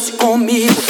dance comigo.